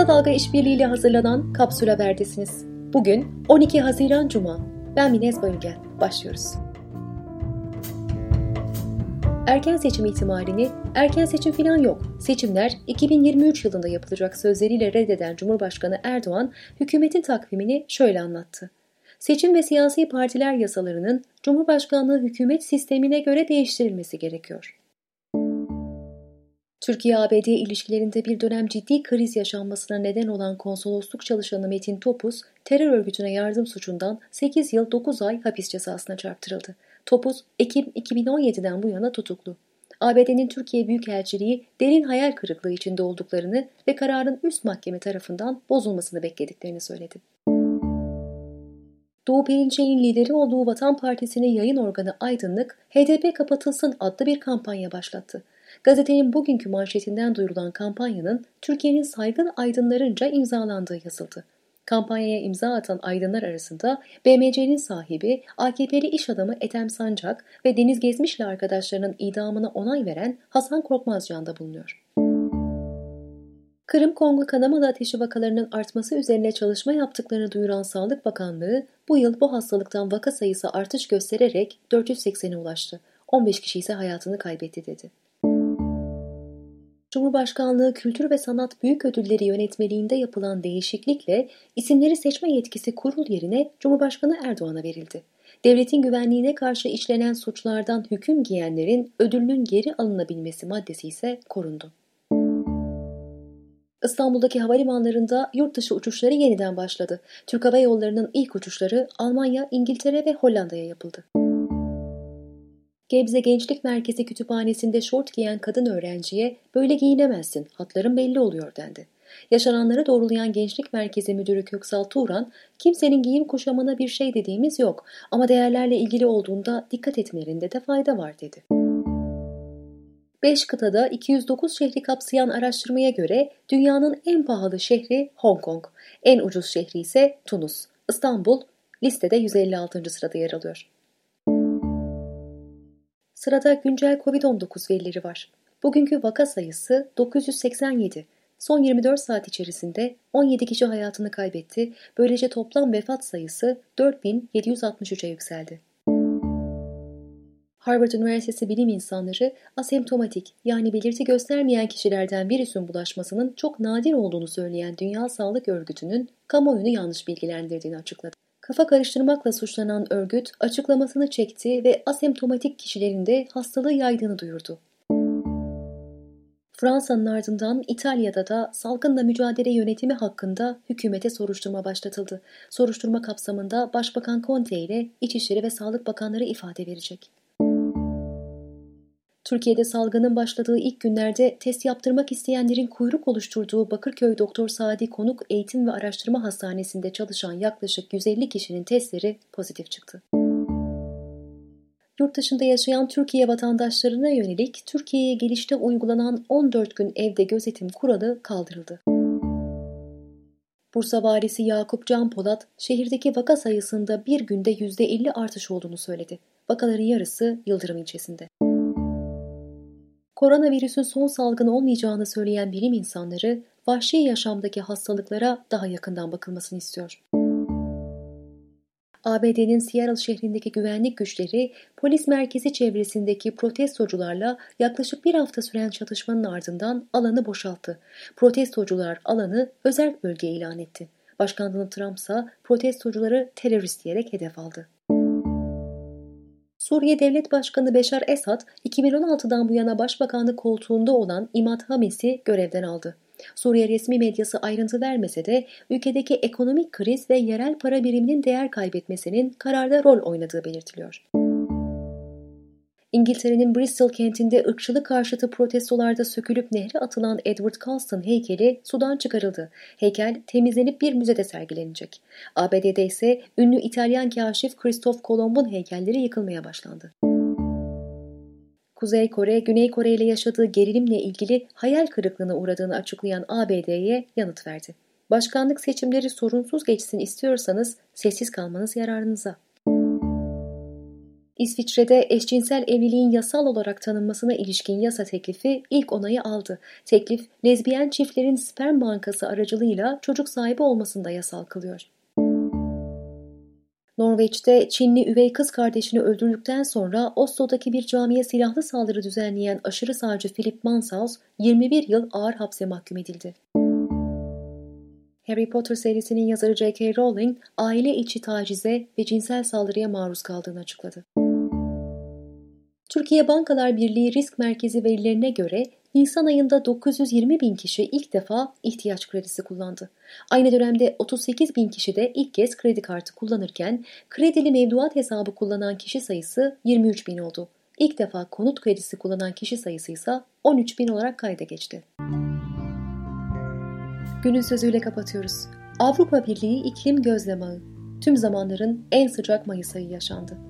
Kısa Dalga işbirliğiyle hazırlanan Kapsül Haber'desiniz. Bugün 12 Haziran Cuma. Ben Minez Bayülgen. Başlıyoruz. Erken seçim ihtimalini, erken seçim falan yok, seçimler 2023 yılında yapılacak sözleriyle reddeden Cumhurbaşkanı Erdoğan, hükümetin takvimini şöyle anlattı. Seçim ve siyasi partiler yasalarının Cumhurbaşkanlığı hükümet sistemine göre değiştirilmesi gerekiyor. Türkiye-ABD ilişkilerinde bir dönem ciddi kriz yaşanmasına neden olan konsolosluk çalışanı Metin Topuz, terör örgütüne yardım suçundan 8 yıl 9 ay hapis cezasına çarptırıldı. Topuz, Ekim 2017'den bu yana tutuklu. ABD'nin Türkiye Büyükelçiliği derin hayal kırıklığı içinde olduklarını ve kararın üst mahkeme tarafından bozulmasını beklediklerini söyledi. Doğu Perinçek'in lideri olduğu Vatan Partisi'nin yayın organı Aydınlık, HDP kapatılsın adlı bir kampanya başlattı. Gazetenin bugünkü manşetinden duyurulan kampanyanın Türkiye'nin saygın aydınlarınca imzalandığı yazıldı. Kampanyaya imza atan aydınlar arasında BMC'nin sahibi AKP'li iş adamı Ethem Sancak ve Deniz Gezmiş'le arkadaşlarının idamına onay veren Hasan Korkmazcan da bulunuyor. Kırım Kongo kanamalı ateşi vakalarının artması üzerine çalışma yaptıklarını duyuran Sağlık Bakanlığı bu yıl bu hastalıktan vaka sayısı artış göstererek 480'e ulaştı. 15 kişi ise hayatını kaybetti dedi. Cumhurbaşkanlığı Kültür ve Sanat Büyük Ödülleri yönetmeliğinde yapılan değişiklikle isimleri seçme yetkisi kurul yerine Cumhurbaşkanı Erdoğan'a verildi. Devletin güvenliğine karşı işlenen suçlardan hüküm giyenlerin ödülünün geri alınabilmesi maddesi ise korundu. İstanbul'daki havalimanlarında yurt dışı uçuşları yeniden başladı. Türk Hava Yolları'nın ilk uçuşları Almanya, İngiltere ve Hollanda'ya yapıldı. Gebze Gençlik Merkezi Kütüphanesi'nde şort giyen kadın öğrenciye böyle giyinemezsin, hatların belli oluyor dendi. Yaşananları doğrulayan Gençlik Merkezi Müdürü Köksal Turan, kimsenin giyim kuşamına bir şey dediğimiz yok ama değerlerle ilgili olduğunda dikkat etmelerinde de fayda var dedi. 5 kıtada 209 şehri kapsayan araştırmaya göre dünyanın en pahalı şehri Hong Kong, en ucuz şehri ise Tunus. İstanbul listede 156. sırada yer alıyor. Sırada güncel COVID-19 verileri var. Bugünkü vaka sayısı 987. Son 24 saat içerisinde 17 kişi hayatını kaybetti. Böylece toplam vefat sayısı 4763'e yükseldi. Harvard Üniversitesi bilim insanları asemptomatik yani belirti göstermeyen kişilerden virüsün bulaşmasının çok nadir olduğunu söyleyen Dünya Sağlık Örgütü'nün kamuoyunu yanlış bilgilendirdiğini açıkladı. Kafa karıştırmakla suçlanan örgüt açıklamasını çekti ve asemptomatik kişilerin de hastalığı yaydığını duyurdu. Fransa'nın ardından İtalya'da da salgınla mücadele yönetimi hakkında hükümete soruşturma başlatıldı. Soruşturma kapsamında Başbakan Conte ile İçişleri ve Sağlık Bakanları ifade verecek. Türkiye'de salgının başladığı ilk günlerde test yaptırmak isteyenlerin kuyruk oluşturduğu Bakırköy Doktor Sadi Konuk Eğitim ve Araştırma Hastanesi'nde çalışan yaklaşık 150 kişinin testleri pozitif çıktı. Yurt dışında yaşayan Türkiye vatandaşlarına yönelik Türkiye'ye gelişte uygulanan 14 gün evde gözetim kuralı kaldırıldı. Bursa valisi Yakup Can Polat, şehirdeki vaka sayısında bir günde %50 artış olduğunu söyledi. Vakaların yarısı Yıldırım ilçesinde. Koronavirüsün son salgın olmayacağını söyleyen bilim insanları, vahşi yaşamdaki hastalıklara daha yakından bakılmasını istiyor. ABD'nin Seattle şehrindeki güvenlik güçleri polis merkezi çevresindeki protestocularla yaklaşık bir hafta süren çatışmanın ardından alanı boşalttı. Protestocular alanı özel bölge ilan etti. Başkan Donald Trump ise protestocuları terörist diyerek hedef aldı. Suriye Devlet Başkanı Beşar Esad, 2016'dan bu yana başbakanlık koltuğunda olan İmad Hamis'i görevden aldı. Suriye resmi medyası ayrıntı vermese de ülkedeki ekonomik kriz ve yerel para biriminin değer kaybetmesinin kararda rol oynadığı belirtiliyor. İngiltere'nin Bristol kentinde ırkçılık karşıtı protestolarda sökülüp nehre atılan Edward Colston heykeli sudan çıkarıldı. Heykel temizlenip bir müzede sergilenecek. ABD'de ise ünlü İtalyan kaşif Christoph Kolomb'un heykelleri yıkılmaya başlandı. Kuzey Kore, Güney Kore ile yaşadığı gerilimle ilgili hayal kırıklığına uğradığını açıklayan ABD'ye yanıt verdi. Başkanlık seçimleri sorunsuz geçsin istiyorsanız sessiz kalmanız yararınıza. İsviçre'de eşcinsel evliliğin yasal olarak tanınmasına ilişkin yasa teklifi ilk onayı aldı. Teklif, lezbiyen çiftlerin sperm bankası aracılığıyla çocuk sahibi olmasını da yasal kılıyor. Norveç'te Çinli üvey kız kardeşini öldürdükten sonra Oslo'daki bir camiye silahlı saldırı düzenleyen aşırı sağcı Philip Manshaus 21 yıl ağır hapse mahkum edildi. Harry Potter serisinin yazarı J.K. Rowling, aile içi tacize ve cinsel saldırıya maruz kaldığını açıkladı. Türkiye Bankalar Birliği Risk Merkezi verilerine göre Nisan ayında 920 bin kişi ilk defa ihtiyaç kredisi kullandı. Aynı dönemde 38 bin kişi de ilk kez kredi kartı kullanırken kredili mevduat hesabı kullanan kişi sayısı 23 bin oldu. İlk defa konut kredisi kullanan kişi sayısı ise 13 bin olarak kayda geçti. Günün sözüyle kapatıyoruz. Avrupa Birliği iklim gözlem. Tüm zamanların en sıcak Mayıs ayı yaşandı.